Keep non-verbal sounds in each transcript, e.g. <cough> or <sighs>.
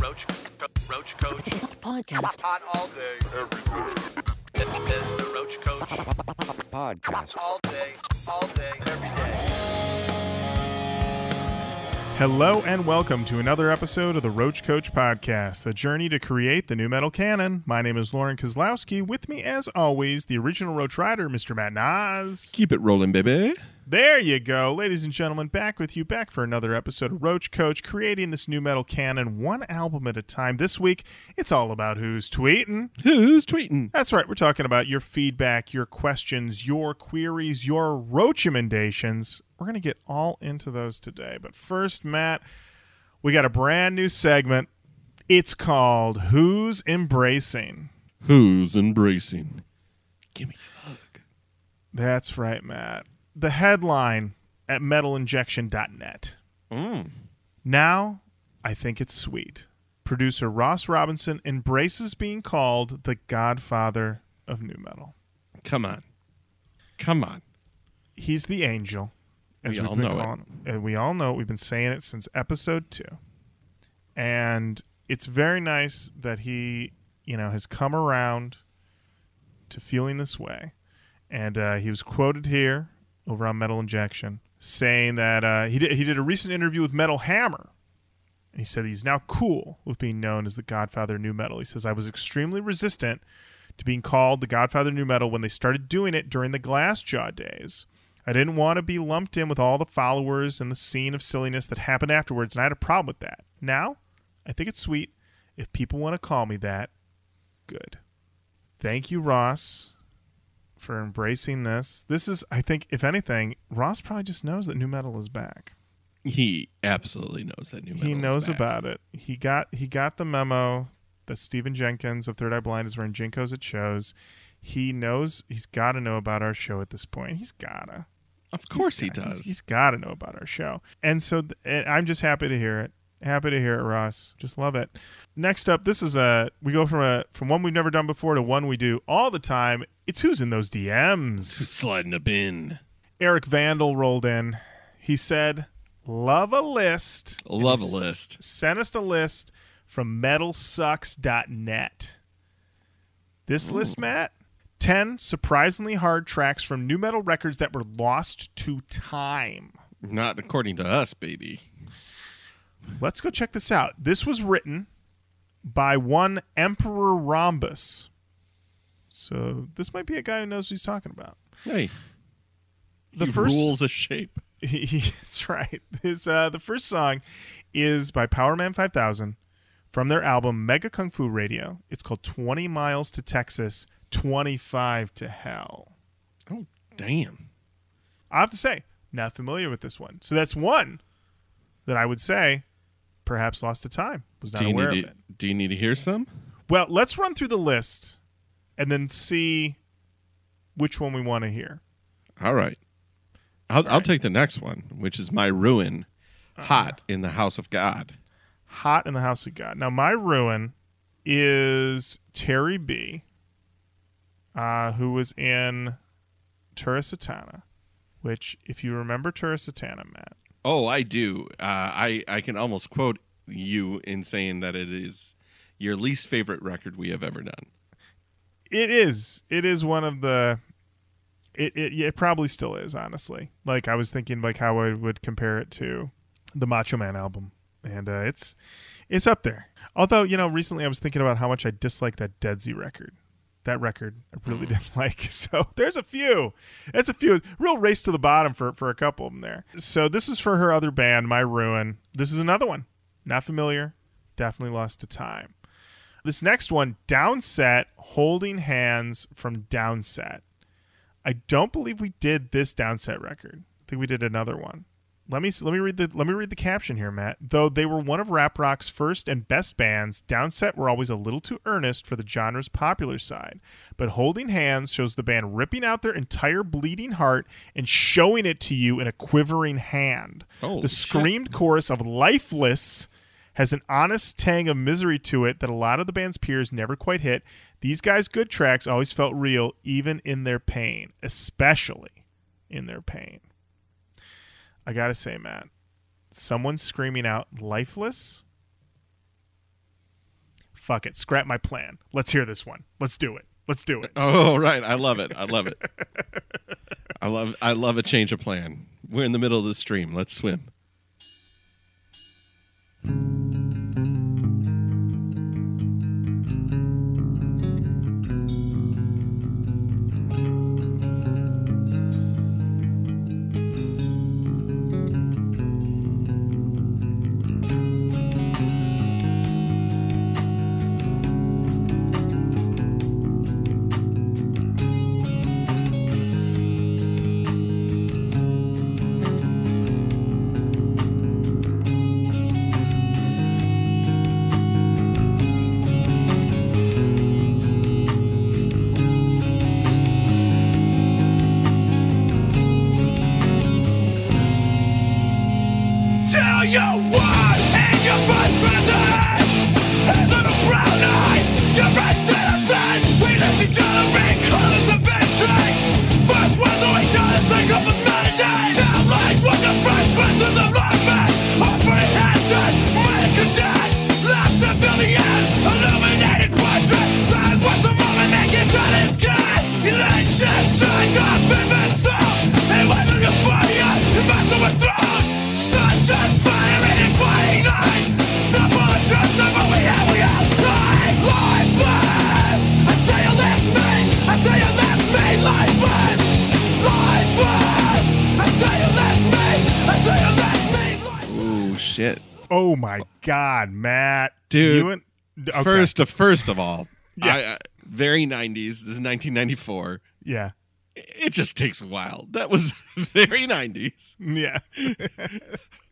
Roach, Roach Koach. Podcast. Hot all day, every day. It's the Roach Koach. Podcast. All day, all day, every day. Hello and welcome to another episode of the Roach Koach Podcast, the journey to create the new metal canon. My name is Lauren Kozlowski. With me, as always, the original Roach Rider, Mr. Matt Nas. Keep it rolling, baby. There you go, ladies and gentlemen, back with you, back for another episode of Roach Koach, creating this new metal canon one album at a time. This week, it's all about who's tweeting. Who's tweeting? That's right, we're talking about your feedback, your questions, your queries, your Roachamendations. We're going to get all into those today. But first, Matt, we got a brand new segment. It's called Who's Embracing. Who's embracing? Give me a hug. That's right, Matt. The headline at metalinjection.net. Mm. Now, I think it's sweet. Producer Ross Robinson embraces being called the godfather of new metal. Come on. Come on. He's the angel, as We we've all been know calling him. And we all know it. We've been saying it since episode two. And it's very nice that he, you know, has come around to feeling this way. And uh, he was quoted here over on Metal Injection saying that uh, he did he did a recent interview with Metal Hammer. And he said he's now cool with being known as the Godfather of New Metal. He says I was extremely resistant to being called the Godfather of New Metal when they started doing it during the Glassjaw days. I didn't want to be lumped in with all the followers and the scene of silliness that happened afterwards, and I had a problem with that. Now, I think it's sweet. If people want to call me that, good. Thank you, Ross, for embracing this. This is, I think, if anything, Ross probably just knows that new metal is back. He absolutely knows that new metal he knows about it. He got he got the memo that Stephen Jenkins of Third Eye Blind is wearing JNCOs at shows. He knows he's got to know about our show at this point. He's gotta. Of course he He's got- does. he's- he's got to know about our show. And so th- and I'm just happy to hear it. Happy to hear it, Ross. Just love it. Next up, this is a we go from a from one we've never done before to one we do all the time. It's who's in those DMs. Sliding a bin. Eric Vandal rolled in. He said, "Love a list. Love a list. Sent us a list from metalsucks.net. This list, Matt, 10 surprisingly hard tracks from new metal records that were lost to time. Not according to us, baby. Let's go check this out. This was written by one Emperor Rhombus. So this might be a guy who knows what he's talking about. Hey, The he first rules a shape. <laughs> That's right. His uh, the first song is by Powerman 5000 from their album Mega Kung Fu Radio. It's called 20 Miles to Texas, 25 to Hell. Oh, damn. I have to say, not familiar with this one. So that's one that I would say perhaps lost to time. Was not Do you, aware of need it. to, do you need to hear some? Well, let's run through the list and then see which one we want to hear. All right. I'll, I'll take the next one, which is My Ruin, Uh-huh. Hot in the House of God. Hot in the House of God. Now, my ruin is Tairrie B, uh, who was in Tura Satana, which, if you remember Tura Satana, Matt, Oh, I do. Uh, I I can almost quote you in saying that it is your least favorite record we have ever done. it is. It is one of the. It, it it probably still is honestly. Like I was thinking, like how I would compare it to the Macho Man album, and uh, it's it's up there. Although you know, recently I was thinking about how much I dislike that Dead record. That record I really mm. didn't <laughs> like. So there's a few. It's a few. Real race to the bottom for for a couple of them there. So this is for her other band, My Ruin. This is another one. Not familiar. Definitely lost to time. This next one, Downset, Holding Hands from Downset. I don't believe we did this Downset record. I think we did another one. Let me let me read the let me read the caption here, Matt. Though they were one of rap rock's first and best bands, Downset were always a little too earnest for the genre's popular side. But Holding Hands shows the band ripping out their entire bleeding heart and showing it to you in a quivering hand. Holy the shit. screamed chorus of "Lifeless" has an honest tang of misery to it that a lot of the band's peers never quite hit. These guys' good tracks always felt real, even in their pain, especially in their pain. I gotta say, Matt, someone screaming out "lifeless." fuck it, scrap my plan. Let's hear this one. Let's do it. Let's do it. Oh, <laughs> right. I love it. I love it. I love I love a change of plan. We're in the middle of the stream. Let's swim. Okay. First, first of all, <laughs> Yes. I, I, very 90s. This is 1994. Yeah. It just takes a while. That was <laughs> very 90s. Yeah. <laughs>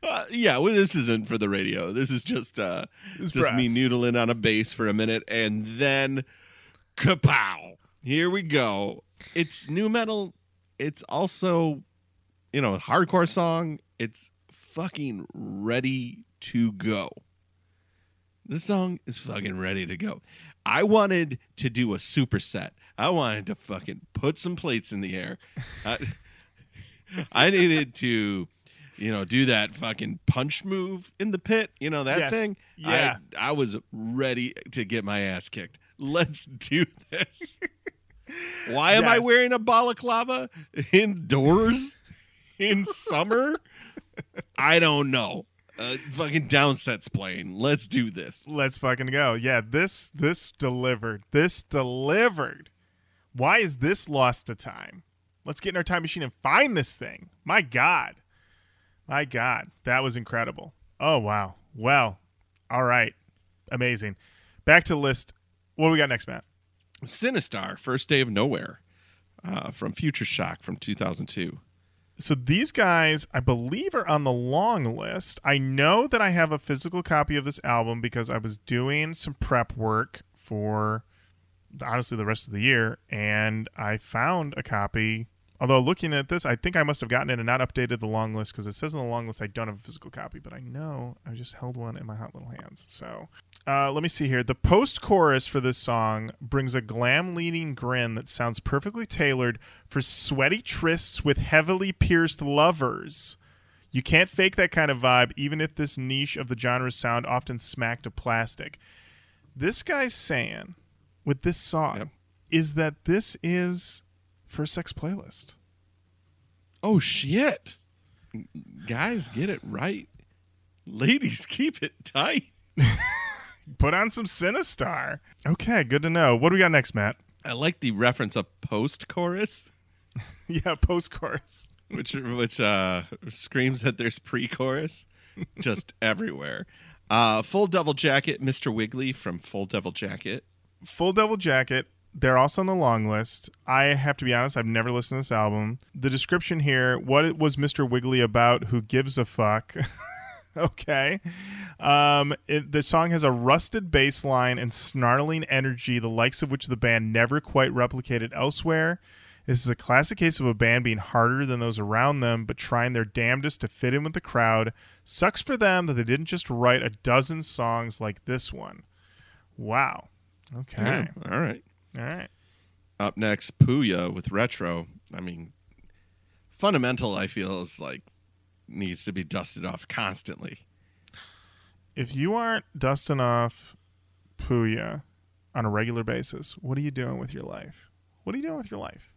Uh, yeah, well, this isn't for the radio. This is just uh, It's just me noodling on a bass for a minute, and then kapow! Here we go. It's new metal. It's also, you know, a hardcore song. It's fucking ready to go. This song is fucking ready to go. I wanted to do a superset. I wanted to fucking put some plates in the air. I, <laughs> I needed to, you know, do that fucking punch move in the pit. You know that Yes. thing. Yeah. I, I was ready to get my ass kicked. Let's do this. Why am I wearing a balaclava indoors in summer? <laughs> I don't know. Uh, fucking downset's playing. Let's do this. Let's fucking go. Yeah, this this delivered. This delivered. Why is this lost to time? Let's get in our time machine and find this thing. My God. My God. That was incredible. Oh wow. Well, all right. Amazing. Back to the list. What do we got next, Matt? Sinisstar, First Day of Nowhere, uh, from Future Shock from 2002. So these guys i believe are on the long list. I know that i have a physical copy of this album because i was doing some prep work for honestly the rest of the year and i found a copy although looking at this i think i must have gotten it and not updated the long list because it says in the long list i don't have a physical copy but i know i just held one in my hot little hands. So uh, let me see here. The post chorus for this song brings a glam leading grin that sounds perfectly tailored for sweaty trysts with heavily pierced lovers. You can't fake that kind of vibe even if this niche of the genre's sound often smacked of plastic. This guy's saying with this song Yep. is that this is for a sex playlist. Oh, shit. Guys, get it right. Ladies, keep it tight. <laughs> Put on some Sinisstar. Okay, good to know. What do we got next, Matt? I like the reference of post chorus, <laughs> Yeah, post chorus. which which uh, screams that there's pre chorus just <laughs> everywhere. Uh, Full Devil Jacket, Mr. Wiggly from Full Devil Jacket. Full Devil Jacket. They're also on the long list. I have to be honest, I've never listened to this album. The description here, what it was Mr. Wiggly about? Who gives a fuck? <laughs> okay. Um, it, the song has a rusted bass line and snarling energy, the likes of which the band never quite replicated elsewhere. This is a classic case of a band being harder than those around them, but trying their damnedest to fit in with the crowd. Sucks for them that they didn't just write a dozen songs like this one. Wow. Okay. Yeah, all right. All right. Up next, Puya with Retro. I mean, fundamental, I feel, is like needs to be dusted off constantly. If you aren't dusting off Puya on a regular basis, what are you doing with your life? What are you doing with your life?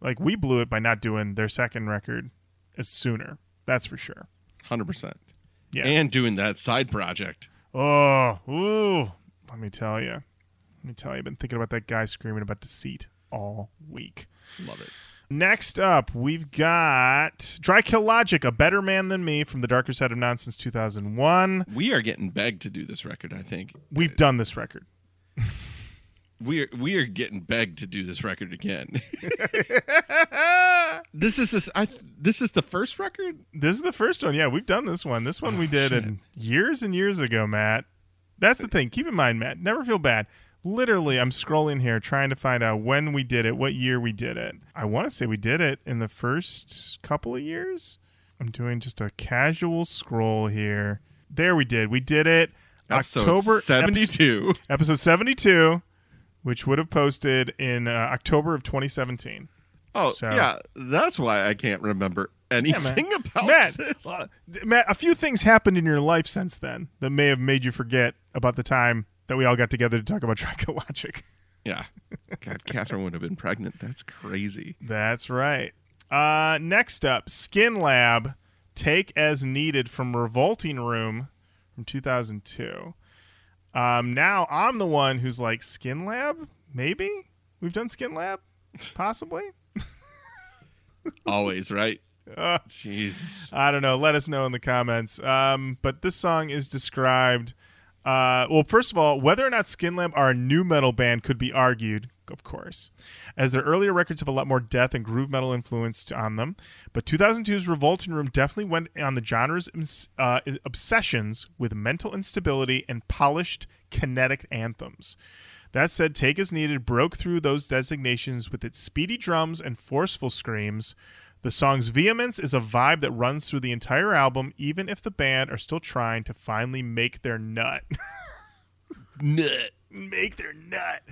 Like we blew it by not doing their second record as sooner. That's for sure. Hundred percent. Yeah. And doing that side project. Oh, ooh. Let me tell you. Let me tell you. I've been thinking about that guy screaming about deceit all week. Love it. Next up, we've got Dry Kill Logic, A Better Man Than Me from The Darker Side of Nonsense 2001. We are getting begged to do this record. I think We've done this record. <laughs> we are we are getting begged to do this record again. <laughs> this is this. I this is the first record. This is the first one. Yeah, we've done this one. This one we Oh, did shit. in years and years ago, Matt. That's the thing. Keep in mind, Matt, never feel bad. Literally, I'm scrolling here trying to find out when we did it, what year we did it. I want to say we did it in the first couple of years. I'm doing just a casual scroll here. There we did. We did it Episode October seventy two. episode 72, which would have posted in uh, October of 2017. Oh So- yeah, that's why I can't remember anything man. <laughs> about Matt, this. uh, Matt, a few things happened in your life since then that may have made you forget about the time that we all got together to talk about <laughs> Logic. Yeah. God, Catherine would have been pregnant. That's crazy. That's right. Uh, next up, Skinlab, Take as Needed from Revolting Room from 2002. Um, now I'm the one who's like, Skinlab? Maybe? We've done Skinlab? <laughs> Possibly? Always, right? <laughs> Uh, Jesus. I don't know. Let us know in the comments. Um, but this song is described. Uh, well, first of all, whether or not Skinlab are a new metal band could be argued, of course, as their earlier records have a lot more death and groove metal influence on them. But 2002's Revolting Room definitely went on the genre's uh, obsessions with mental instability and polished kinetic anthems. That said, Take As Needed broke through those designations with its speedy drums and forceful screams. The song's vehemence is a vibe that runs through the entire album, even if the band are still trying to finally make their nut. <laughs> Nut. make their nut.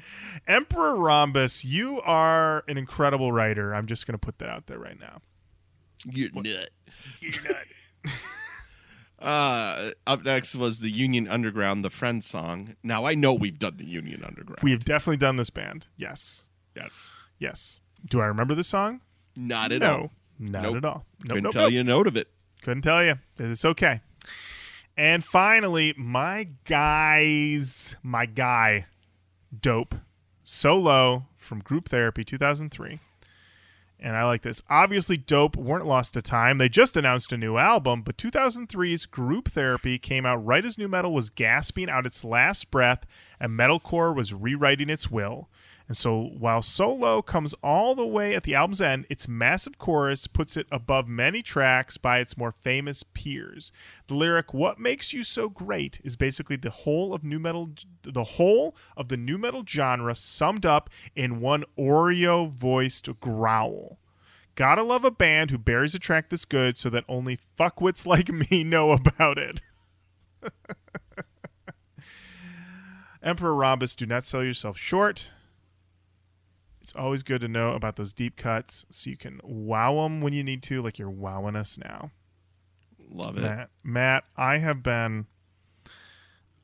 Emperor Rhombus, you are an incredible writer. I'm just going to put that out there right now. You're nut. Your nut. <laughs> <laughs> Uh, up next was the Union Underground, the Friends song. Now I know we've done the Union Underground. We have definitely done this band. Yes. yes. Yes. Do I remember the song? Not at no. all. Not Nope. at all. Nope, Couldn't nope, tell nope. you a note of it. Couldn't tell you. It's okay. And finally, my guys, my guy, Dope, Solo from Group Therapy 2003. And I like this. Obviously, Dope weren't lost to time. They just announced a new album, but 2003's Group Therapy came out right as new metal was gasping out its last breath and metalcore was rewriting its will. And so while Solo comes all the way at the album's end, its massive chorus puts it above many tracks by its more famous peers. The lyric "What makes you so great" is basically the whole of new metal the whole of the new metal genre summed up in one Oreo voiced growl. Gotta love a band who buries a track this good so that only fuckwits like <laughs> me know about it. <laughs> Emperor Rhombus, do not sell yourself short. It's always good to know about those deep cuts so you can wow them when you need to, like you're wowing us now. Love it. Matt, Matt, I have been,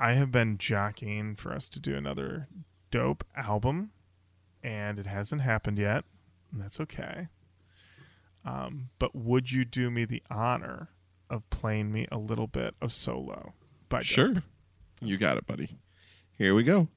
I have been jockeying for us to do another dope album, and it hasn't happened yet. And that's okay. Um, but would you do me the honor of playing me a little bit of solo? By Dope? Sure. You got it, buddy. Here we go.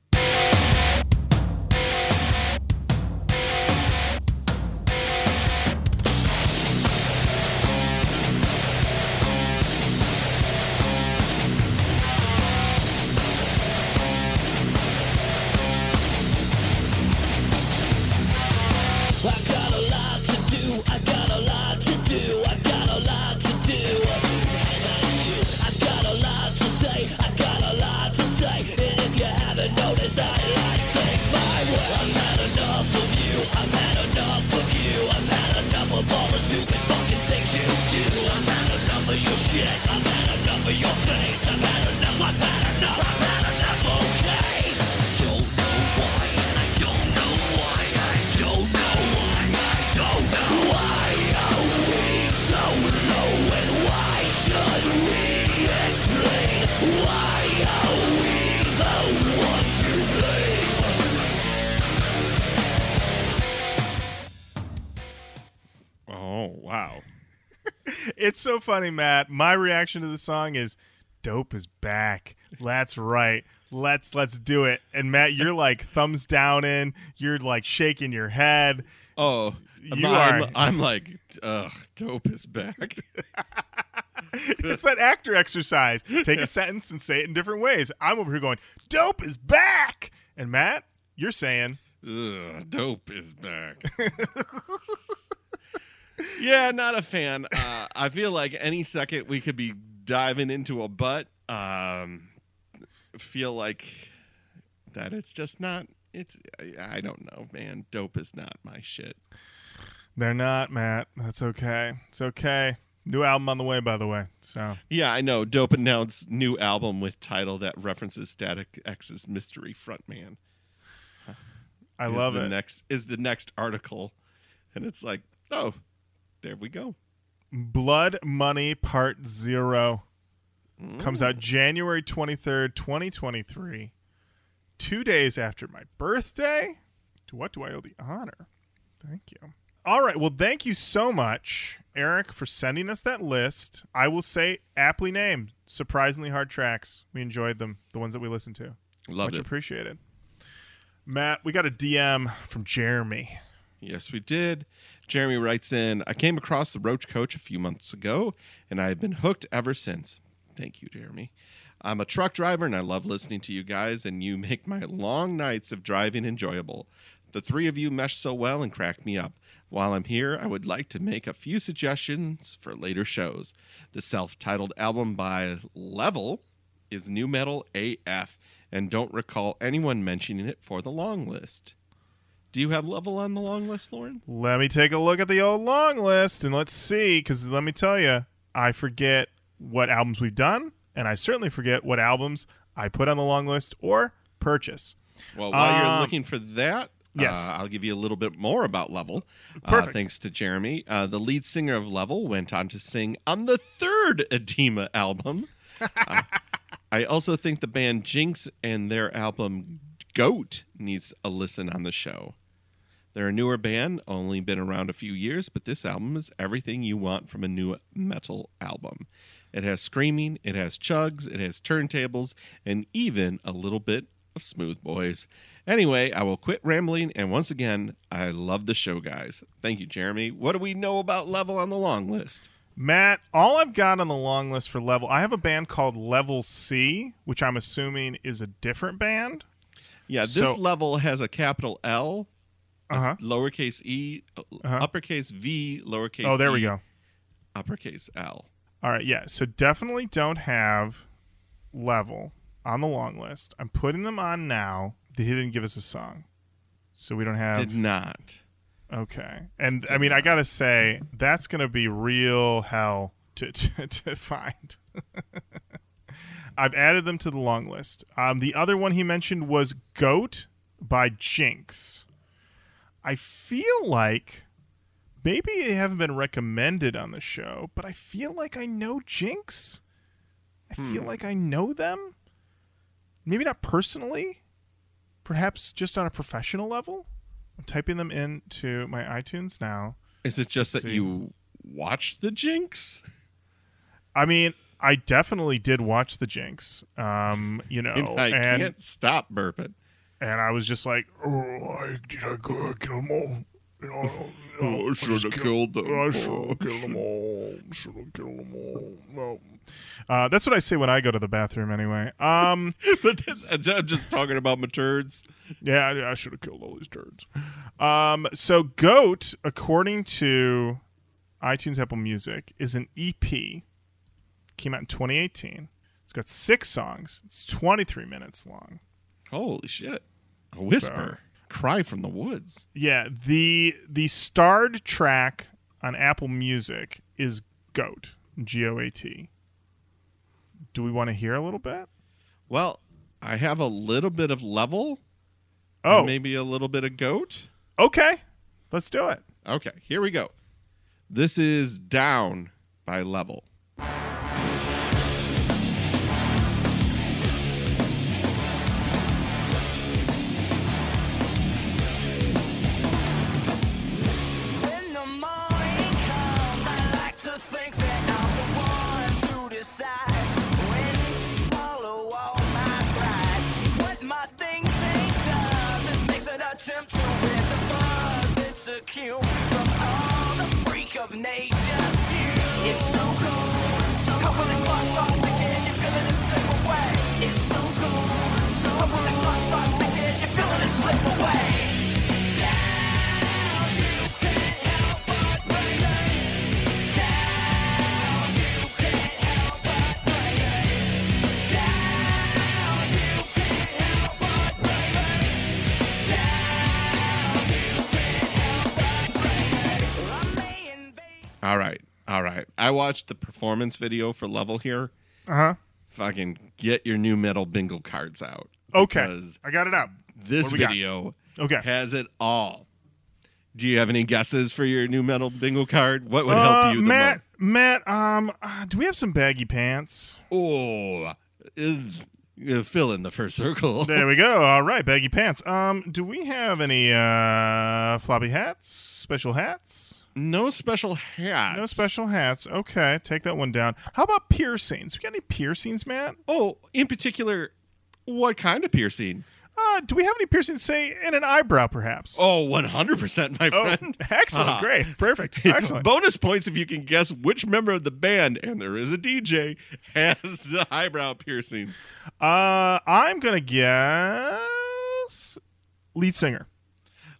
It's so funny, Matt. My reaction to the song is dope is back. That's right. Let's let's do it. And Matt, you're like thumbs down in, you're like shaking your head. Oh, You I'm, are- I'm like, ugh, dope is back. <laughs> It's that actor exercise. Take a <laughs> sentence and say it in different ways. I'm over here going, dope is back. And Matt, you're saying, Ugh, dope is back. <laughs> yeah, not a fan. Uh, I feel like any second we could be diving into a butt. Um, feel like that it's just not. It's I, I don't know, man. Dope is not my shit. they're not, Matt. That's okay. It's okay. New album on the way, by the way. So Yeah, I know. Dope announced new album with title that references Static X's mystery frontman. I is love the it. Next is the next article, and it's like, oh, there we go. Blood Money Part Zero comes out mm. January 23rd, 2023. Two days after my birthday. To what do I owe the honor? Thank you. All right. Well, thank you so much, Eric, for sending us that list. I will say, aptly named, surprisingly hard tracks. We enjoyed them, the ones that we listened to. Loved Much it. appreciated. Matt, we got a DM from Jeremy. Yes, we did. Jeremy writes in I came across the Roach Koach a few months ago, and I have been hooked ever since. Thank you, Jeremy. I'm a truck driver, and I love listening to you guys, and you <laughs> make my long nights of driving enjoyable. The three of you mesh so well and crack me up. While I'm here, I would like to make a few suggestions for later shows. The self titled album by Level is new metal AF, and don't recall anyone mentioning it for the long list. Do you have Level on the long list, Lauren? Let me take a look at the old long list and let's see. Because let me tell you, I forget what albums we've done, and I certainly forget what albums I put on the long list or purchase. Well, while Um, you're looking for that, yes. uh, I'll give you a little bit more about Level. Uh, Perfect. thanks to Jeremy. Uh, the lead singer of Level went on to sing on the third <laughs> Adema album. Uh, <laughs> I also think the band Jynx and their album Goat needs a listen on the show. They're a newer band, only been around a few years, but this album is everything you want from a new metal album. It has screaming, it has chugs, it has turntables, and even a little bit of Smooth Boys. Anyway, I will quit rambling, and once again, I love the show, guys. Thank you, Jeremy. What do we know about Level on the long list? Matt, all I've got on the long list for Level, I have a band called Level C, which I'm assuming is a different band. Yeah, this So- level has a capital L, Uh huh. lowercase e, uh, Uh-huh. uppercase V, lowercase Oh, there we e, go. uppercase L. All right, yeah. So definitely don't have level on the long list. I'm putting them on now. They didn't give us a song, so we don't have. Did not. Okay, and I mean, I gotta say that's gonna be real hell to <laughs> to, to find. <laughs> I've added them to the long list. Um, the other one he mentioned was Goat by Jynx. I feel like maybe they haven't been recommended on the show, but I feel like I know Jynx. I feel like I know them. Maybe not personally, perhaps just on a professional level. I'm typing them into my iTunes now. Is it just that see. you watched the Jinx? I mean, I definitely did watch the Jinx. Um, you know, I and can't stop burping. and I was just like, oh, I, did I go kill them all? You know, Oh, I should have killed them. I should have killed them all. Should have killed them all. No. Uh, that's what I say when I go to the bathroom, anyway. Um, <laughs> but I'm just talking about my turds. yeah, I, I should have killed all these turds. Um, so Goat, according to iTunes Apple Music, is an EP. Came out in 2018. It's got six songs. It's 23 minutes long. Holy shit. A whisper. Cry from the woods. Yeah, the the starred track on Apple Music is Goat, G O A T. Do we want to hear a little bit? Well, I have a little bit of level. Oh, maybe a little bit of goat. okay. Let's do it. Okay, here we go. This is Down by Level. It's from all the freak of nature's view. It's so cool, so cool. It's so cool, so cool. you're feeling it slip away. All right. All right. I watched the performance video for Level here. Uh huh. Fucking get your new metal bingo cards out. Okay. I got it out. this got? video Okay. has it all. Do you have any guesses for your new metal bingo card? What would help Uh, you the Matt, Matt, um, uh, do we have some baggy pants? most? Oh, uh, fill in the first circle. <laughs> There we go. All right, baggy pants. Um, do we have any uh floppy hats? Special hats? no special hats. No special hats. Okay, take that one down. How about piercings? We got any piercings, Matt? Oh, in particular, what kind of piercing? Uh, do we have any piercings, say, in an eyebrow, perhaps? Oh, 100%, my Oh, friend. <laughs> excellent. Uh-huh. Great. Perfect. <laughs> Excellent. Bonus points if you can guess which member of the band, and there is a DJ, <laughs> has the eyebrow piercings. Uh, I'm going to guess lead singer.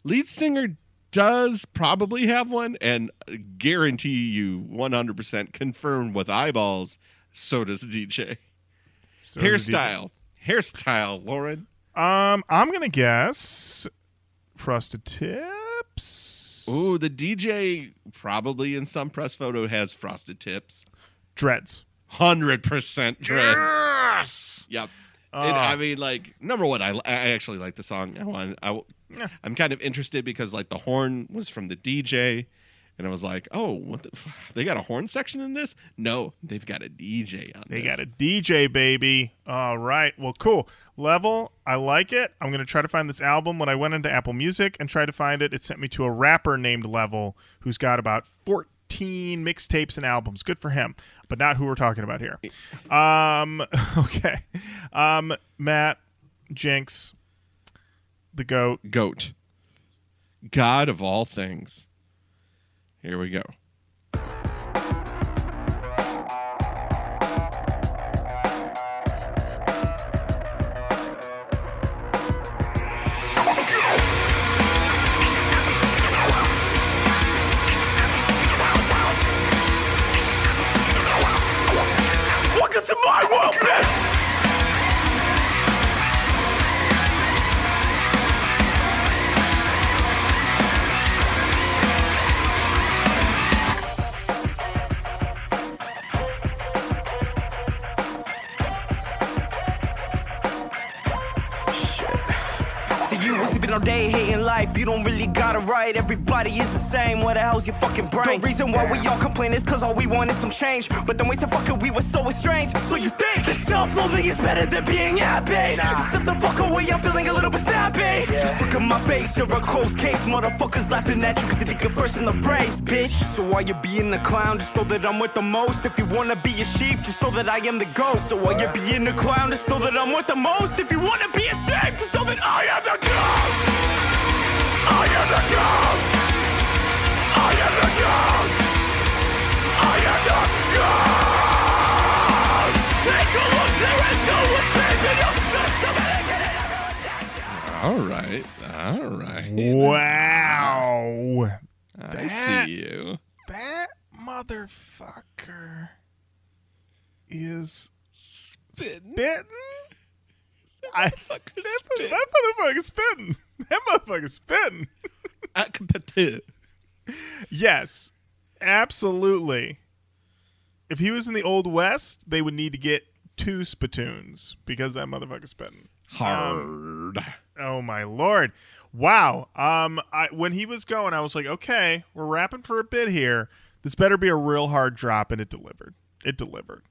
Lead singer does probably have one, and guarantee you 100% confirmed with eyeballs, so does the DJ. So Hairstyle. Hairstyle, Lauren. Um, I'm going to guess frosted tips. Ooh, the DJ probably in some press photo has frosted tips. Dreads. 100% dreads. Yes. Yep. And, I mean, like number one, I, I actually like the song. I want, I, Yeah. I'm kind of interested because like the horn was from the DJ, and I was like, oh, what the? F- they got a horn section in this? No, they've got a DJ on. This. They this. got a DJ, baby. All right. Well, cool. Level, I like it. I'm going to try to find this album. When I went into Apple Music and tried to find it, it sent me to a rapper named Level who's got about 14 mixtapes and albums. Good for him, but not who we're talking about here. Um, <laughs> okay. Um, Matt, Jynx, the GOAT. goat, God of all things. Here we go. What the hell's your fucking brain? The reason why we all complain is cause all we want is some change. But then we said fuck it, we were so estranged. So you think that self-loathing is better than being happy? Step the fuck away, I'm feeling a little bit snappy. Just look at my face, you're a closed case. Motherfuckers laughing at you cause they think you're first in the race, bitch. So while you're being a clown, just know that I'm with the most. If you wanna be a sheep, just know that I am the ghost. So while you're being a clown, just know that I'm with the most. If you wanna be a sheep, just know that I am the ghost. I am the ghost. All right, all right. Wow. I That- see you. That motherfucker is Spitting. spitting. I, that, that motherfucker's spitting. That motherfucker's spitting. <laughs> Acapella. Yes, absolutely. If he was in the Old West, they would need to get two spittoons because that motherfucker's spitting. Hard. Oh my lord! Wow. Um, I, when he was going, I was like, okay, we're rapping for a bit here. This better be a real hard drop, and it delivered. It delivered.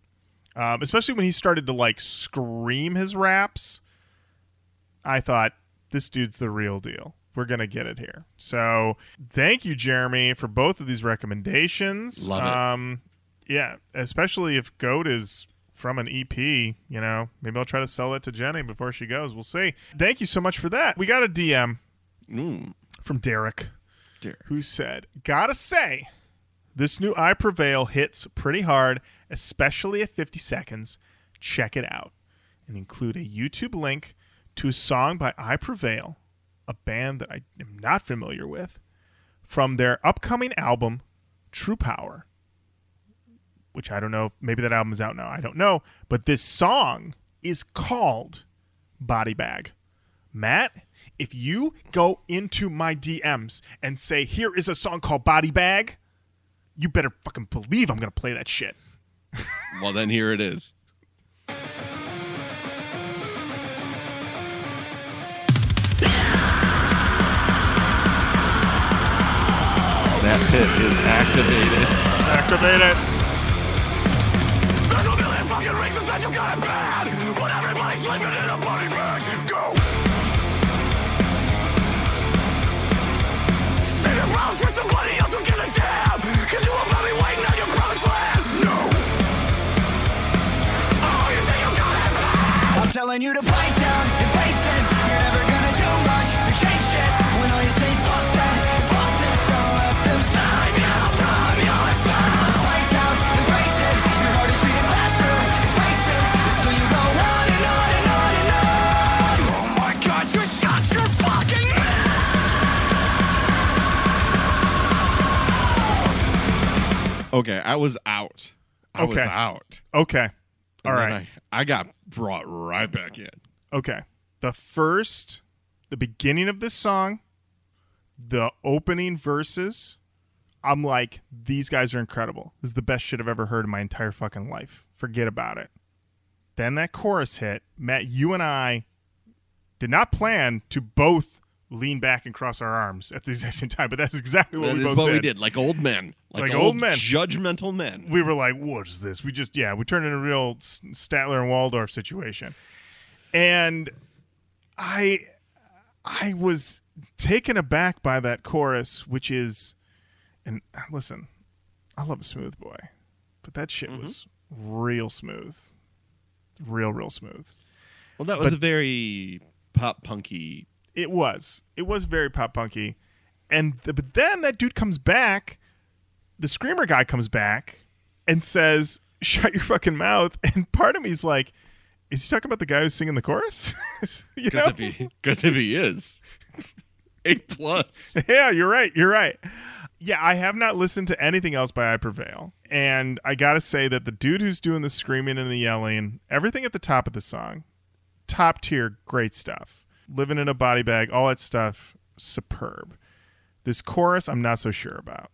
Um, especially when he started to like scream his raps. I thought this dude's the real deal. We're gonna get it here. So thank you, Jeremy, for both of these recommendations. Love it. Um, yeah, especially if Goat is from an EP, you know, maybe I'll try to sell it to Jenny before she goes. We'll see. Thank you so much for that. We got a DM. Mm, from Derek, Derek. who said, Gotta say, this new I Prevail hits pretty hard, especially at 50 seconds. Check it out. And include a YouTube link to a song by I Prevail, a band that I am not familiar with, from their upcoming album, True Power. Which I don't know. Maybe that album is out now. I don't know. But this song is called Body Bag. Matt, if you go into my DMs and say, here is a song called Body Bag, you better fucking believe I'm going to play that shit. Well, then here it is. That pit is activated. Activate it. There's a million fucking reasons that you got it bad But everybody's living in a body bag Go! Save your problems for somebody else who gives a damn Cause you will find me waiting on your promised land No! Oh, you say you got it bad I'm telling you to bite Okay, I was out. I was Okay. out. Okay. All And right. I, I got brought right back in. Okay. The first, the beginning of this song, the opening verses, I'm like, these guys are incredible. This is the best shit I've ever heard in my entire fucking life. Forget about it. Then that chorus hit. Matt, you and I did not plan to both lean back and cross our arms at the <laughs> exact same time, but that's exactly what That we both what did. we did, like old men, like, Like old old, men. judgmental men. we were like, "What is this?" We just, yeah, we turned into a real Statler and Waldorf situation, and I, I was taken aback by that chorus, which is, and listen, I love a smooth boy, but that shit mm-hmm. was real smooth, real, real smooth. Well, that was But- a very pop punky. It was, it was very pop punky, and th- but then that dude comes back, the screamer guy comes back and says, <laughs> "Shut your fucking mouth." <laughs> And part of me's like, "Is he talking about the guy who's singing the chorus?" <laughs> Because if he, because if he is, A plus. yeah, you're right. You're right. Yeah, I have not listened to anything else by I Prevail. And I got to say that the dude who's doing the screaming and the yelling, everything at the top of the song, top tier, great stuff. Living in a body bag, all that stuff, superb. This chorus, I'm not so sure about.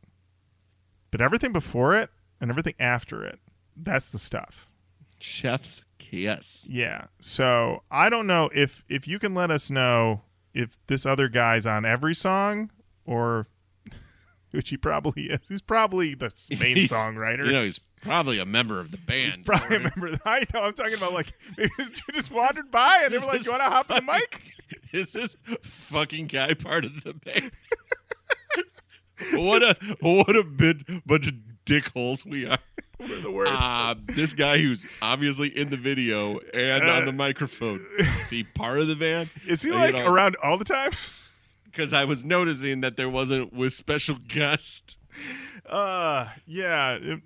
But everything before it and everything after it, that's the stuff. Chef's kiss. Yeah. So I don't know if if you can let us know if this other guy's on every song or <laughs> which he probably is. He's probably the <laughs> main He's- songwriter. You know, he's probably a member of the band. He's probably a member. Of the, I know. I'm talking about like maybe this dude just wandered by and they were like, "You want to hop on the mic?" <laughs> Is this fucking guy part of the band? what a what a bit bunch of dickholes we are. We're the worst. Uh, this guy who's obviously in the video and on the microphone. Is he part of the band? is he you like know- around all the time? Because I was noticing that there wasn't with special guest. Uh, yeah. <laughs>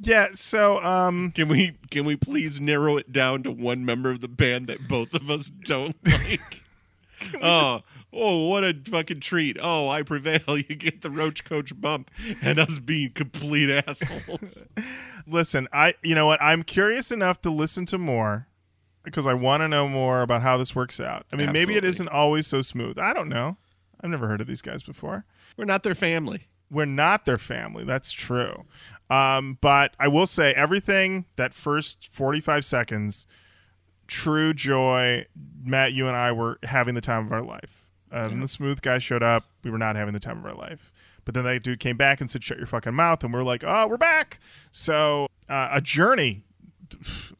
yeah. So, um, Can we can we please narrow it down to one member of the band that both of us don't <laughs> like? oh, oh, what a fucking treat! Oh, I prevail. <laughs> You get the Roach Koach bump, and us being complete assholes. listen, I you know what? I'm curious enough to listen to more because I want to know more about how this works out. I mean, maybe it Absolutely. isn't always so smooth. I don't know. I've never heard of these guys before. We're not their family. We're not their family. That's true. Um, but I will say everything that first 45 seconds, true joy. Matt, you and I were having the time of our life. Um, The smooth guy showed up. We were not having the time of our life. But then that dude came back and said, "Shut your fucking mouth," and we're like, "Oh, we're back." So uh, a journey,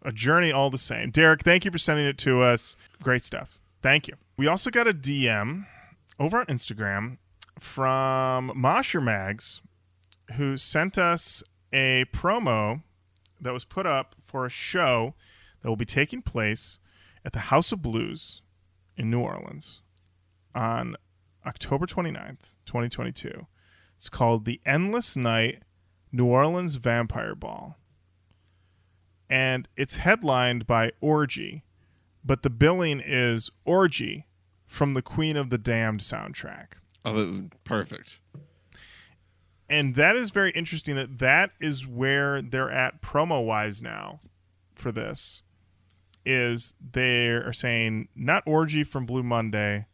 a journey all the same. Derek, thank you for sending it to us. Great stuff. Thank you. We also got a DM over on Instagram from Mosher Mags, who sent us a promo that was put up for a show that will be taking place at the House of Blues in New Orleans on October 29th, 2022. It's called the Endless Night New Orleans Vampire Ball. And it's headlined by Orgy, but the billing is Orgy from the Queen of the Damned soundtrack. Oh, it, perfect. And that is very interesting that that is where they're at promo wise now for this is they are saying not orgy from Blue Monday,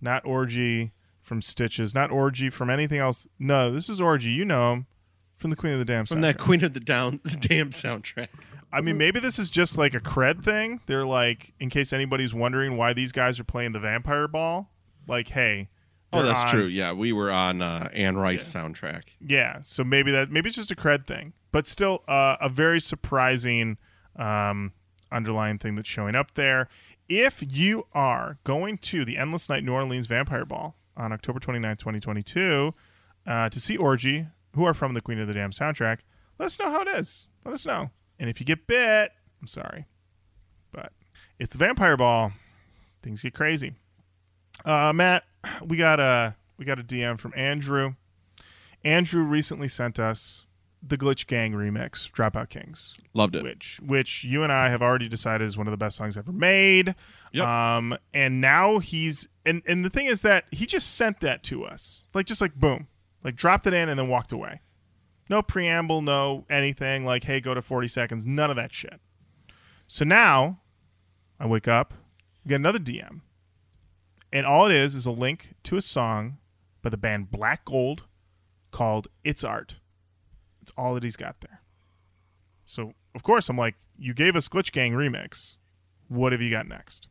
not orgy from Stitches, not orgy from anything else. No, this is orgy. You know him from the Queen of the Damn. From that. Queen of the Down <laughs> the Damn soundtrack. I mean, maybe this is just like a cred thing. They're like, in case anybody's wondering why these guys are playing the Vampire Ball. Like, hey, Oh, that's on- true. Yeah, we were on uh, Anne Rice soundtrack. Yeah, so maybe that maybe it's just a cred thing, but still uh, a very surprising um, underlying thing that's showing up there. If you are going to the Endless Night New Orleans Vampire Ball on October 29, 2022, uh, to see Orgy, who are from the Queen of the Damned soundtrack, let us know how it is. Let us know. And if you get bit, I'm sorry, but it's the Vampire Ball. Things get crazy. Uh, Matt, we got a we got a DM from Andrew. Andrew recently sent us the Glitch Gang remix, Dropout Kings, Loved it. which which you and I have already decided is one of the best songs ever made. Yep. Um, and now he's and and the thing is that he just sent that to us, like just like boom, like dropped it in and then walked away. No preamble, no anything like hey, go to forty seconds, none of that shit. So now, I wake up, get another DM, and all it is is a link to a song by the band Black Gold called "It's Art." It's all that he's got there. So of course I'm like, you gave us Glitch Gang remix. What have you got next?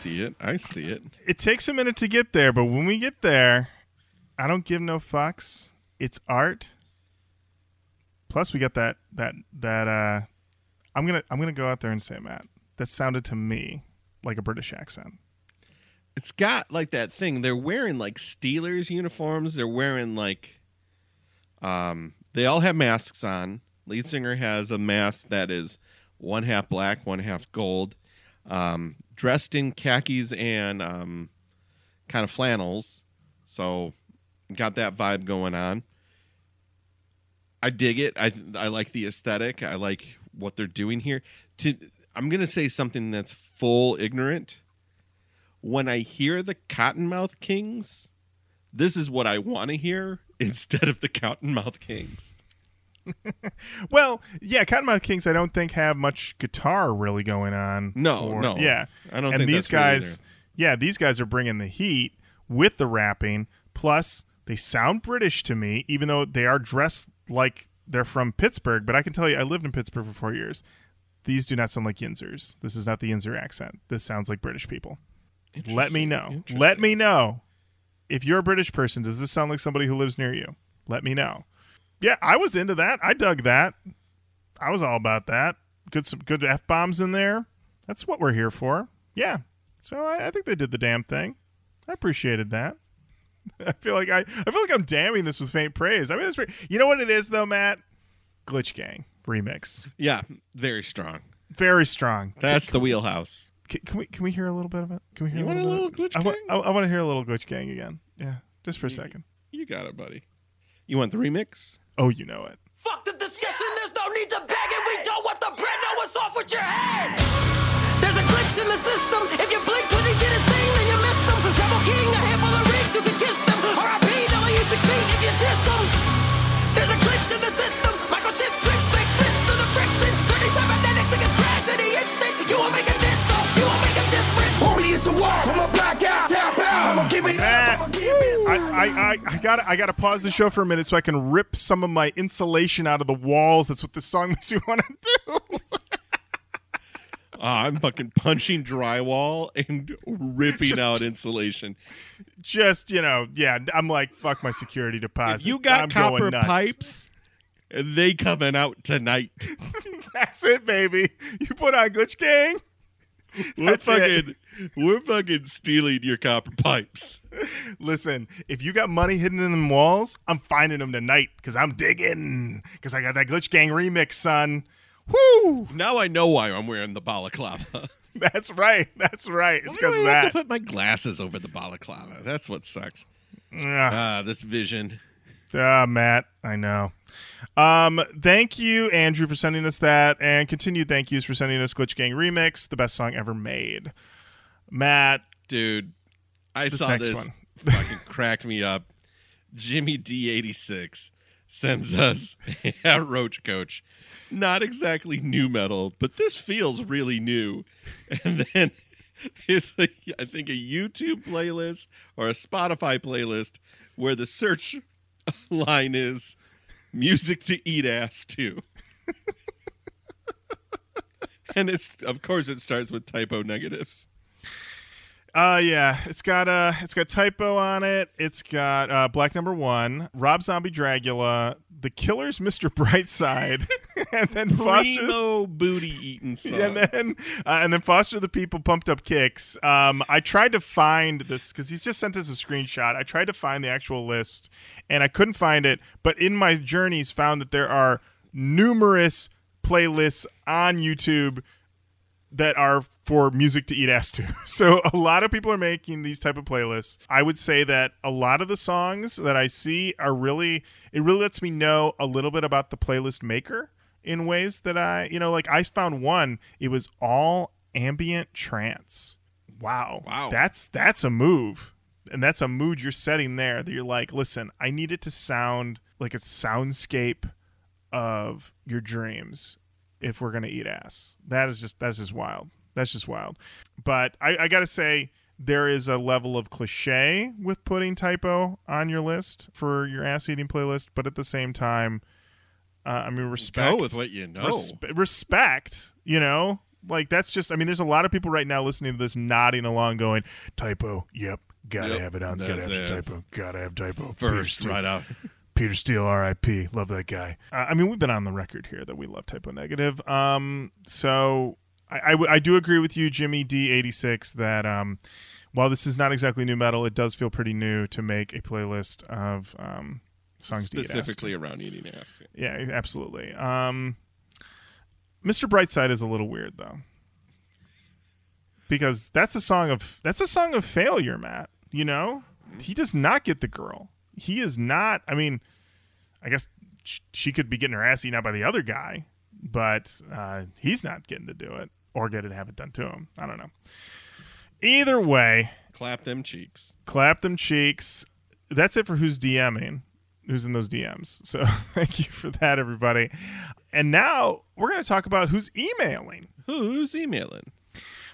See it. I see it. It takes a minute to get there, but when we get there, I don't give no fucks. It's art. Plus, we got that that that. uh I'm gonna I'm gonna go out there and say, Matt, that sounded to me like a British accent. It's got like that thing. They're wearing like Steelers uniforms. They're wearing like um they all have masks on. Lead singer has a mask that is one half black, one half gold. Um dressed in khakis and um kind of flannels. So got that vibe going on. I dig it. I I like the aesthetic. I like what they're doing here. To I'm gonna say something that's full ignorant. When I hear the Cottonmouth Kings, this is what I want to hear <laughs> instead of the Cottonmouth Kings. Well, yeah, Cottonmouth Kings, I don't think have much guitar really going on. No, Or- no. yeah, I don't and think these that's true either. guys, yeah, these guys are bringing the heat with the rapping. Plus, they sound British to me, even though they are dressed like they're from Pittsburgh. But I can tell you, I lived in Pittsburgh for four years. These do not sound like Yinzers. This is not the Yinzer accent. This sounds like British people. Let me know. Let me know. If you're a British person, does this sound like somebody who lives near you? Let me know. Yeah, I was into that. I dug that. I was all about that. Good some good f bombs in there. That's what we're here for. Yeah. So I, I think they did the damn thing. I appreciated that. <laughs> I feel like I, I feel like I'm damning this with faint praise. I mean, pretty, you know what it is though, Matt? Glitch Gang remix, Yeah, very strong. very strong. That's the wheelhouse. Can, can we can we hear a little bit of it? Can we hear You a want a little, little bit? Glitch I want, Gang? I, I want to hear a little Glitch Gang again. Yeah, just for a second. You got it, buddy. You want the remix? Oh, you know it. Fuck the discussion, there's no need to beg it. We don't want the bread, now what's off with your head? There's a glitch in the system. If you blinked when he did his thing, then you missed him. Double king, a handful of rigs, you can kiss them. RIP, W succeed if you diss him. There's a glitch in the system. Microchip tricks make fits in the friction. 30 cybernetics, it can crash any instant. You won't make a dent, so you won't make a difference. Only is the walls, I'ma black I, I, I, I gotta I gotta pause the show for a minute so I can rip some of my insulation out of the walls. That's what this song <laughs> makes me want to do. <laughs> Ah, I'm fucking punching drywall and ripping Just- out insulation. Just you know, yeah. I'm like fuck my security deposit. If you got I'm going copper pipes, they coming out tonight. <laughs> That's it, baby. You put on Glitch Gang. We're That's it. fucking, we're fucking stealing your copper pipes. Listen, if you got money hidden in them walls, I'm finding them tonight because I'm digging. Because I got that Glitch Gang remix, son. Woo! Now I know why I'm wearing the balaclava. <laughs> That's right. That's right. It's because of I have that. to put my glasses over the balaclava. That's what sucks. Ah. Ah, this vision. Ah, Matt, I know. Um, thank you, Andrew, for sending us that, and continued thank yous for sending us Glitch Gang Remix, the best song ever made. Matt, Dude, I This saw this. one. <laughs> fucking cracked me up. Jimmy D86 sends us <laughs> a Roach Koach. Not exactly new metal, but this feels really new. <laughs> And then it's, a, I think, a YouTube playlist or a Spotify playlist where the search <laughs> line is music to eat ass to. <laughs> and it's, of course, it starts with Type O Negative. Uh yeah, it's got uh it's got Type O on it. It's got uh Black Number One, Rob Zombie Dragula, The Killers, Mr. <laughs> Brightside, <laughs> and then Foster. Primo <laughs> booty eating song. And then, uh, and then Foster the People pumped up kicks. Um, I tried to find this because he's just sent us a screenshot. I tried to find the actual list, and I couldn't find it. But in my journeys, found that there are numerous playlists on YouTube that are for music to eat ass to. <laughs> So a lot of people are making these type of playlists. I would say that a lot of the songs that I see are really it really lets me know a little bit about the playlist maker in ways that I, you know, like I found one, it was all ambient trance. Wow. Wow. That's that's a move. And that's a mood you're setting there that you're like, listen, I need it to sound like a soundscape of your dreams if we're gonna eat ass. That is just that's just wild. That's just wild. But I, I gotta say, there is a level of cliche with putting Type O on your list for your ass eating playlist, but at the same time, uh, I mean, respect. Go with what you know. Respe- respect, you know? Like, that's just, I mean, there's a lot of people right now listening to this nodding along going, Type O, yep, gotta Yep, have it on, gotta have it. Type O, gotta have Type O. First, right out. Peter Steele, R.I.P. Love that guy. Uh, I mean, we've been on the record here that we love Type O Negative. Um, so I, I, w- I do agree with you, Jimmy D86, that um, while this is not exactly new metal, it does feel pretty new to make a playlist of um, songs. Specifically around eating ass. Yeah, absolutely. Um, Mr. Brightside is a little weird though, because that's a song of that's a song of failure, Matt. You know, he does not get the girl. He is not. I mean, I guess she could be getting her ass eaten out by the other guy, but uh, he's not getting to do it or get it have it done to him. I don't know. Either way, Clap them cheeks. clap them cheeks. That's it for who's DMing, who's in those DMs. So <laughs> thank you for that, everybody. And now we're going to talk about who's emailing. Who's emailing?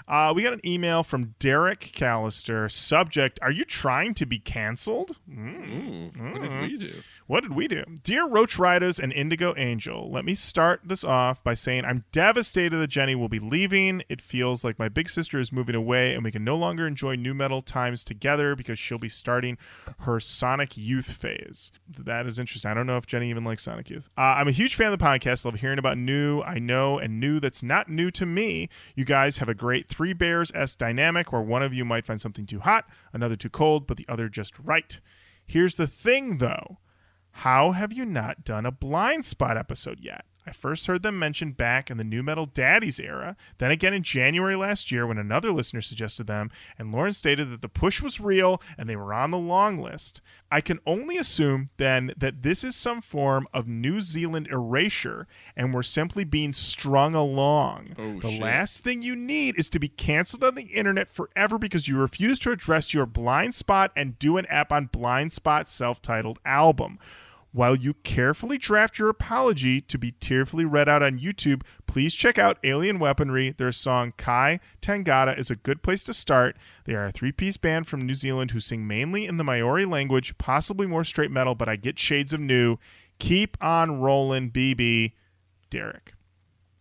Uh, we got an email from Derek Callister. Subject: Are you trying to be canceled? Mm. Mm, what did we do? What did we do? Dear Roach Riders and Indigo Angel, let me start this off by saying I'm devastated that Jenny will be leaving. It feels like my big sister is moving away and we can no longer enjoy new metal times together because she'll be starting her Sonic Youth phase. That is interesting. I don't know if Jenny even likes Sonic Youth. Uh, I'm a huge fan of the podcast. Love hearing about new I know and new that's not new to me. You guys have a great Three Bears S dynamic where one of you might find something too hot, another too cold, but the other just right. Here's the thing though. How have you not done a Blindspott episode yet? I first heard them mentioned back in the New Metal Daddies era, then again in January last year when another listener suggested them, and Lauren stated that the push was real and they were on the long list. I can only assume then that this is some form of New Zealand erasure and we're simply being strung along. Oh, the shit. last thing you need is to be canceled on the internet forever because you refuse to address your blind spot and do an app on Blindspott self titled album. While you carefully draft your apology to be tearfully read out on YouTube, please check out Alien Weaponry. Their song Kai Tangata is a good place to start. They are a three piece band from New Zealand who sing mainly in the Maori language, possibly more straight metal, but I get shades of new. Keep on rolling, BB. Derek.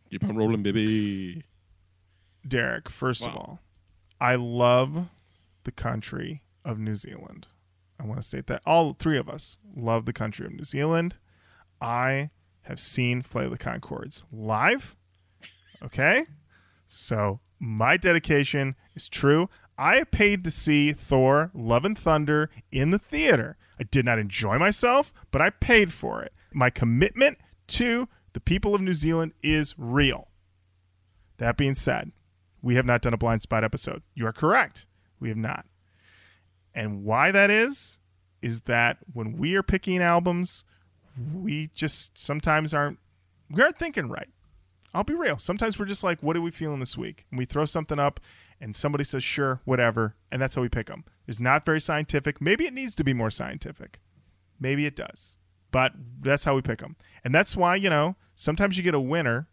Keep on rolling, BB. Derek, first of all, I love the country of New Zealand. I want to state that all three of us love the country of New Zealand. I have seen Flight of the Conchords live. Okay? So my dedication is true. I paid to see Thor Love and Thunder in the theater. I did not enjoy myself, but I paid for it. My commitment to the people of New Zealand is real. That being said, we have not done a Blindspott episode. You are correct. We have not. And why that is, is that when we are picking albums, we just sometimes aren't we aren't thinking right. I'll be real. Sometimes we're just like, what are we feeling this week? And we throw something up and somebody says, sure, whatever. And that's how we pick them. It's not very scientific. Maybe it needs to be more scientific. Maybe it does. But that's how we pick them. And that's why, you know, sometimes you get a winner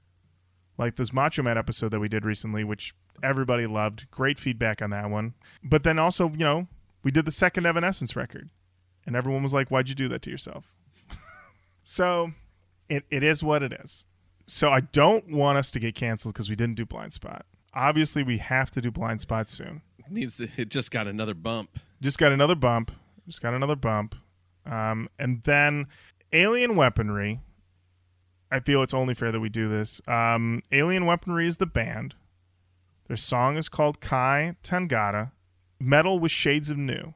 like this Macho Man episode that we did recently, which everybody loved. Great feedback on that one. But then also, you know, we did the second Evanescence record, and everyone was like, "Why'd you do that to yourself?" <laughs> so, it, it is what it is. So I don't want us to get canceled because we didn't do Blindspott. Obviously, we have to do Blindspott soon. It needs to, it just got another bump. Just got another bump. Just got another bump. Um, and then Alien Weaponry. I feel it's only fair that we do this. Um, Alien Weaponry is the band. Their song is called Kai Tangata. Metal with shades of new.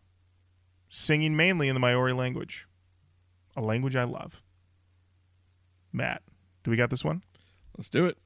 Singing mainly in the Maori language, a language I love. Matt, do we got this one? Let's do it.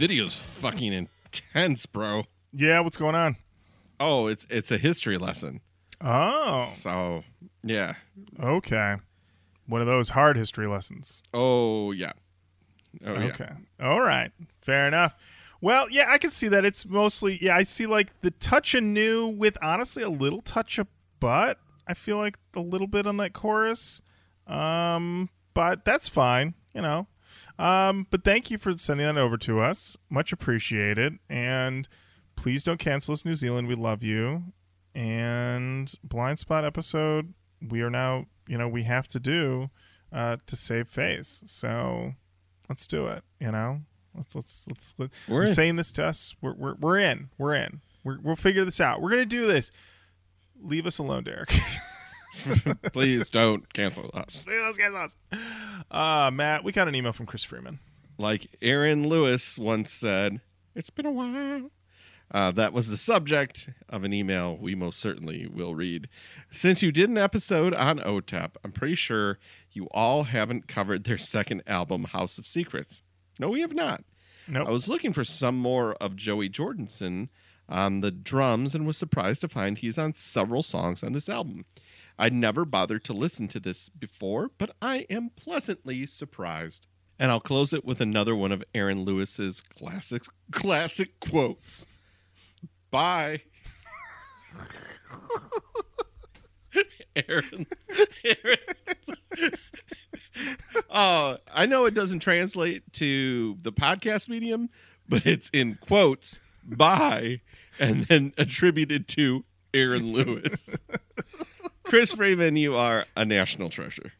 Video's fucking intense, bro. Yeah, what's going on? Oh, it's it's a history lesson. Oh, So yeah. okay. One of those hard history lessons. Oh yeah. Oh yeah. Okay. All right. Fair enough. Well, yeah, I can see that. It's mostly yeah. I see like the touch of new with honestly a little touch of butt. I feel like a little bit on that chorus, um, but that's fine. You know. Um, but thank you for sending that over to us. Much appreciated. And please don't cancel us, New Zealand. We love you. And Blindspott episode, we are now. You know, we have to do uh, to save face. So let's do it. You know, let's let's let's. let We're you're saying this to us. We're we're we're in. We're in. We're, we'll figure this out. We're gonna do this. Leave us alone, Derek. <laughs> <laughs> Please don't cancel us. Us, cancel us. Uh, Matt, we got an email from Chris Freeman. Like Aaron Lewis once said, "It's been a while." Uh, that was the subject of an email we most certainly will read. Since you did an episode on OTEP, I'm pretty sure you all haven't covered their second album, House of Secrets. No, we have not. Nope. I was looking for some more of Joey Jordison on the drums and was surprised to find he's on several songs on this album. I'd never bothered to listen to this before, but I am pleasantly surprised. And I'll close it with another one of Aaron Lewis's classic <laughs> classic quotes. Bye. <laughs> Aaron, Aaron. <laughs> oh, I know it doesn't translate to the podcast medium, but it's in quotes by and then attributed to Aaron Lewis. Chris Freeman, you are a national treasure.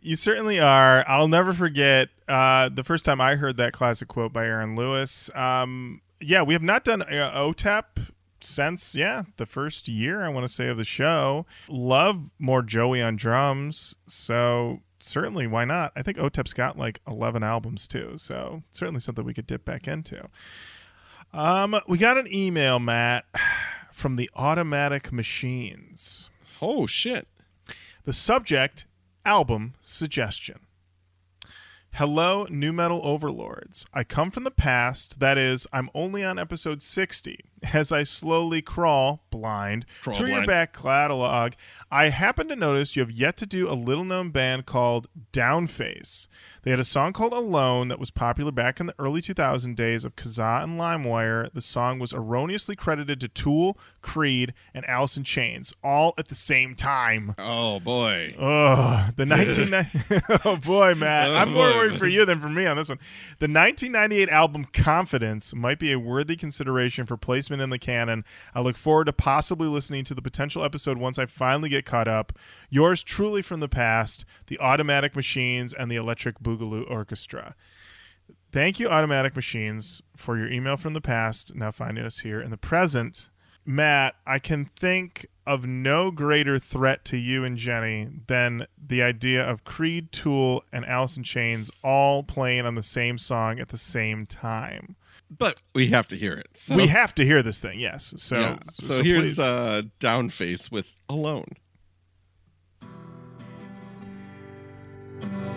You certainly are. I'll never forget uh, the first time I heard that classic quote by Aaron Lewis. Um, yeah, we have not done uh, OTEP since, yeah, the first year, I want to say, of the show. Love more Joey on drums. So certainly, why not? I think OTEP's got like 11 albums too. So certainly something we could dip back into. Um, we got an email, Matt, <sighs> from the Automatic Machines. Oh shit. The subject album suggestion. Hello, new metal overlords. I come from the past, that is, I'm only on episode 60. As I slowly crawl, blind, Crawl through your blind. back catalog, I happen to notice you have yet to do a little known band called Downface. They had a song called Alone that was popular back in the early 2000 days of Kazaa and LimeWire. The song was erroneously credited to Tool, Creed, and Alice in Chains, all at the same time. Oh boy. Oh, the 1990 <laughs> Oh boy, Matt. Oh, I'm more worried for you than for me on this one. The 1998 album Confidence might be a worthy consideration for placement in the canon. I look forward to possibly listening to the potential episode once I finally get caught up. Yours truly from the past, the Automatic Machines and the Electric Boogaloo Orchestra. Thank you, Automatic Machines, for your email from the past, now finding us here in the present. Matt, I can think of no greater threat to you and Jenny than the idea of Creed, Tool, and Alice in Chains all playing on the same song at the same time. But we have to hear it. So, we have to hear this thing, yes. So, yeah. so, here's please. uh, Downface with Alone. It's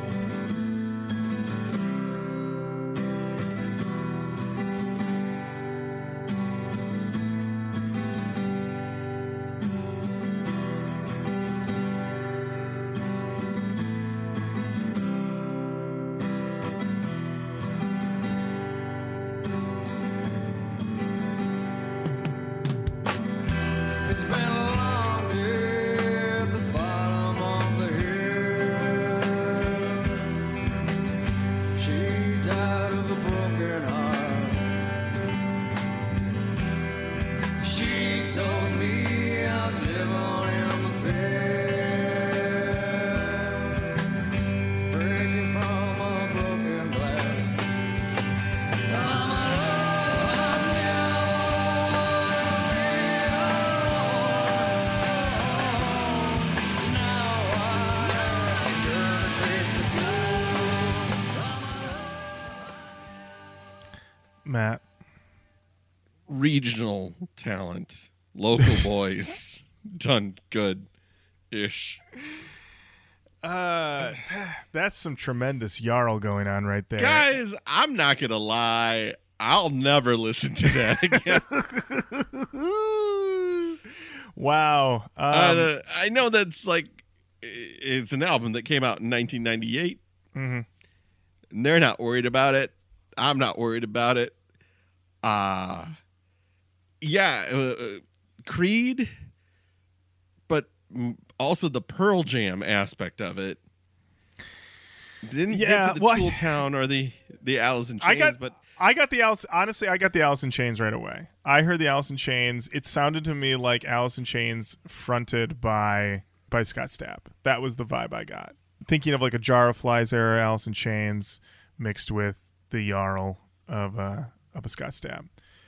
Regional talent. Local <laughs> boys. Done good ish. Uh, that's some tremendous Jarl going on right there. Guys, I'm not gonna lie. I'll never listen to that <laughs> again. wow. Um, uh, I know that's like it's an album that came out in 1998. mhm. And they're not worried about it. I'm not worried about it. Uh yeah, uh, uh, Creed, but also the Pearl Jam aspect of it. Didn't Yeah, get to the well, Tool <laughs> Town or the the Alice in Chains, I got, but I got the Alice. Honestly, I got the Alice in Chains right away. I heard the Alice in Chains. It sounded to me like Alice in Chains fronted by by Scott Stapp. That was the vibe I got. Thinking of like a Jar of Flies era Alice in Chains mixed with the Jarl of uh of a Scott Stapp.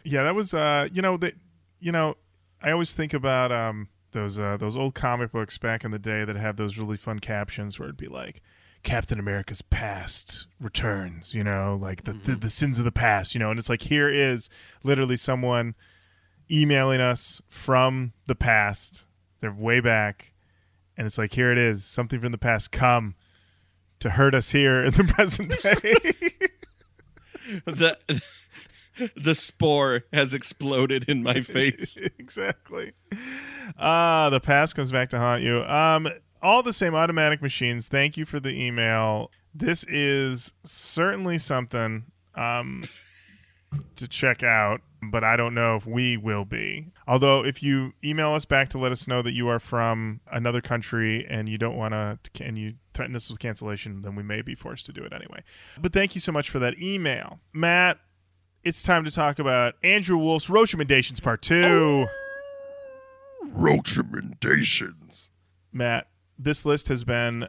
Yeah, that was uh you know that you know I always think about um those uh those old comic books back in the day that have those really fun captions where it'd be like Captain America's past returns, you know, like the, the the sins of the past, you know, and it's like here is literally someone emailing us from the past. They're way back, and it's like here it is, something from the past come to hurt us here in the present day. <laughs> the <laughs> the spore has exploded in my face. <laughs> exactly. Ah, the past comes back to haunt you. Um, all the same automatic machines. Thank you for the email. This is certainly something um to check out, but I don't know if we will be. Although, if you email us back to let us know that you are from another country and you don't want to, and you threaten us with cancellation, then we may be forced to do it anyway. But thank you so much for that email, Matt. It's time to talk about Andrew Wolfe's Roach Recommendations Part Two. Roachamendations. Matt, this list has been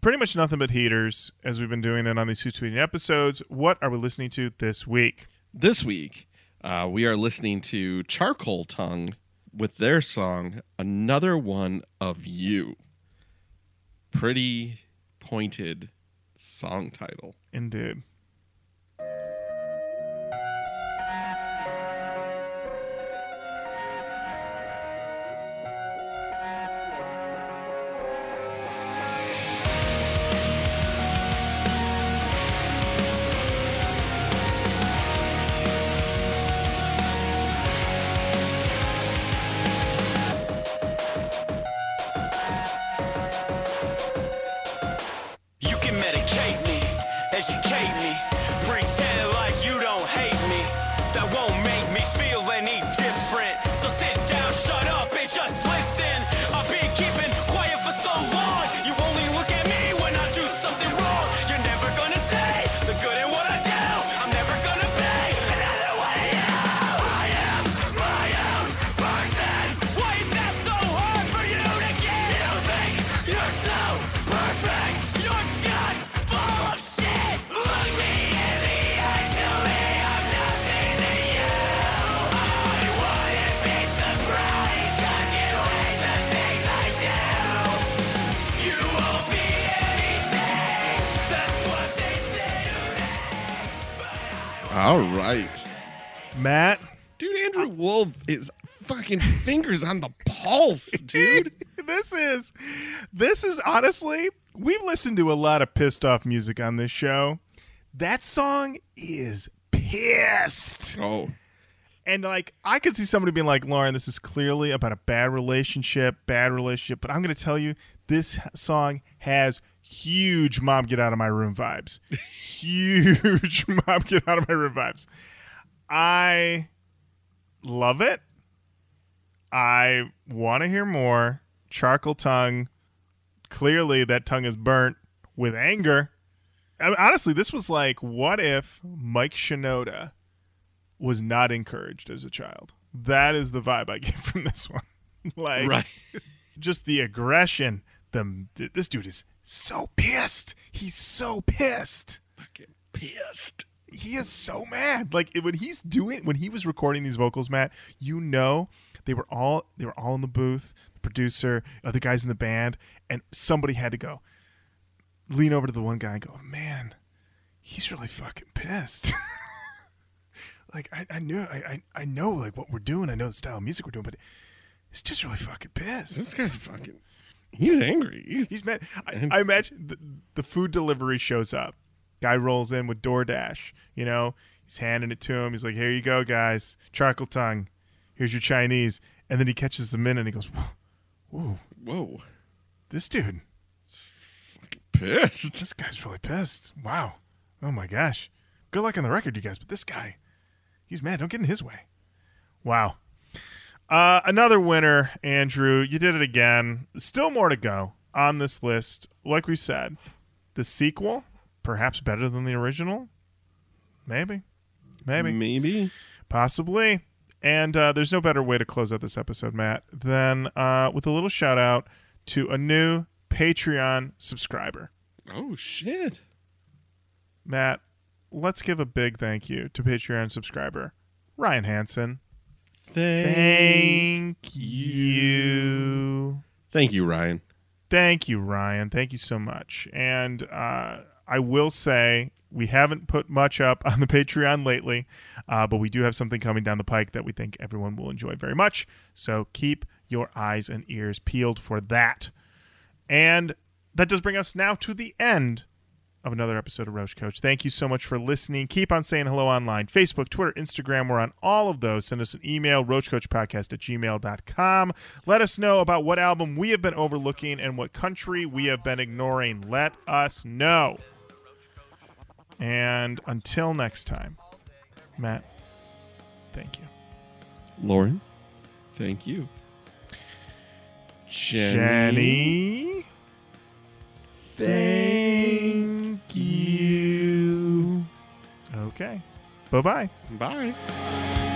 pretty much nothing but heaters as we've been doing it on these two tweeting episodes. What are we listening to this week? This week, uh, we are listening to Charcoal Tongue with their song "Another One of You." Pretty pointed song title. Indeed. All right, Matt, dude. Andrew Wolfe is fucking fingers on the pulse, <laughs> dude. this is this is honestly we've listened to a lot of pissed off music on this show. That song is pissed. oh, And like I could see somebody being like, Lauren, this is clearly about a bad relationship, bad relationship. But I'm gonna tell you, this song has huge mom get out of my room vibes. huge <laughs> mom get out of my room vibes. I love it. I want to hear more. Charcoal tongue. Clearly, that tongue is burnt with anger. I mean, honestly, this was like, what if Mike Shinoda was not encouraged as a child? That is the vibe I get <laughs> from this one. like, right. just the aggression. The this dude is so pissed. He's so pissed. Fucking pissed. He is so mad. Like when he's doing when he was recording these vocals, Matt, you know they were all they were all in the booth, the producer, other guys in the band, and somebody had to go lean over to the one guy and go, "Man, he's really fucking pissed." <laughs> like I, I knew I, I I know like what we're doing. I know the style of music we're doing, but it's just really fucking pissed. This guy's fucking. He's angry. He's, He's mad. I, I imagine the, the food delivery shows up. Guy rolls in with DoorDash. You know, He's handing it to him. He's like, "Here you go, guys. Charcoal tongue. Here's your Chinese." And then he catches them in, and he goes, "Whoa, Whoa. this dude, Pissed. this guy's really pissed. Wow. Oh my gosh. Good luck on the record, you guys. But this guy, he's mad. Don't get in his way. Wow. Uh, another winner, Andrew. You did it again. Still more to go on this list. Like we said, the sequel, perhaps better than the original. Maybe. Maybe. Maybe. Possibly. And uh, there's no better way to close out this episode, Matt, than uh, with a little shout out to a new Patreon subscriber. Oh shit. Matt, let's give a big thank you to Patreon subscriber Ryan Hansen. Thank, Thank you. Thank you, Ryan. Thank you, Ryan. Thank you so much. And uh, I will say we haven't put much up on the Patreon lately, uh, but we do have something coming down the pike that we think everyone will enjoy very much. So keep your eyes and ears peeled for that. And that does bring us now to the end of another episode of Roach Koach. Thank you so much for listening. Keep on saying hello online Facebook, Twitter, Instagram. We're on all of those. Send us an email, roachkoachpodcast at gmail.com. Let us know about what album we have been overlooking and what country we have been ignoring. Let us know. And until next time, Matt, thank you. Lauren, thank you. Jenny. Jenny, thank you. Okay. Bye bye. Bye.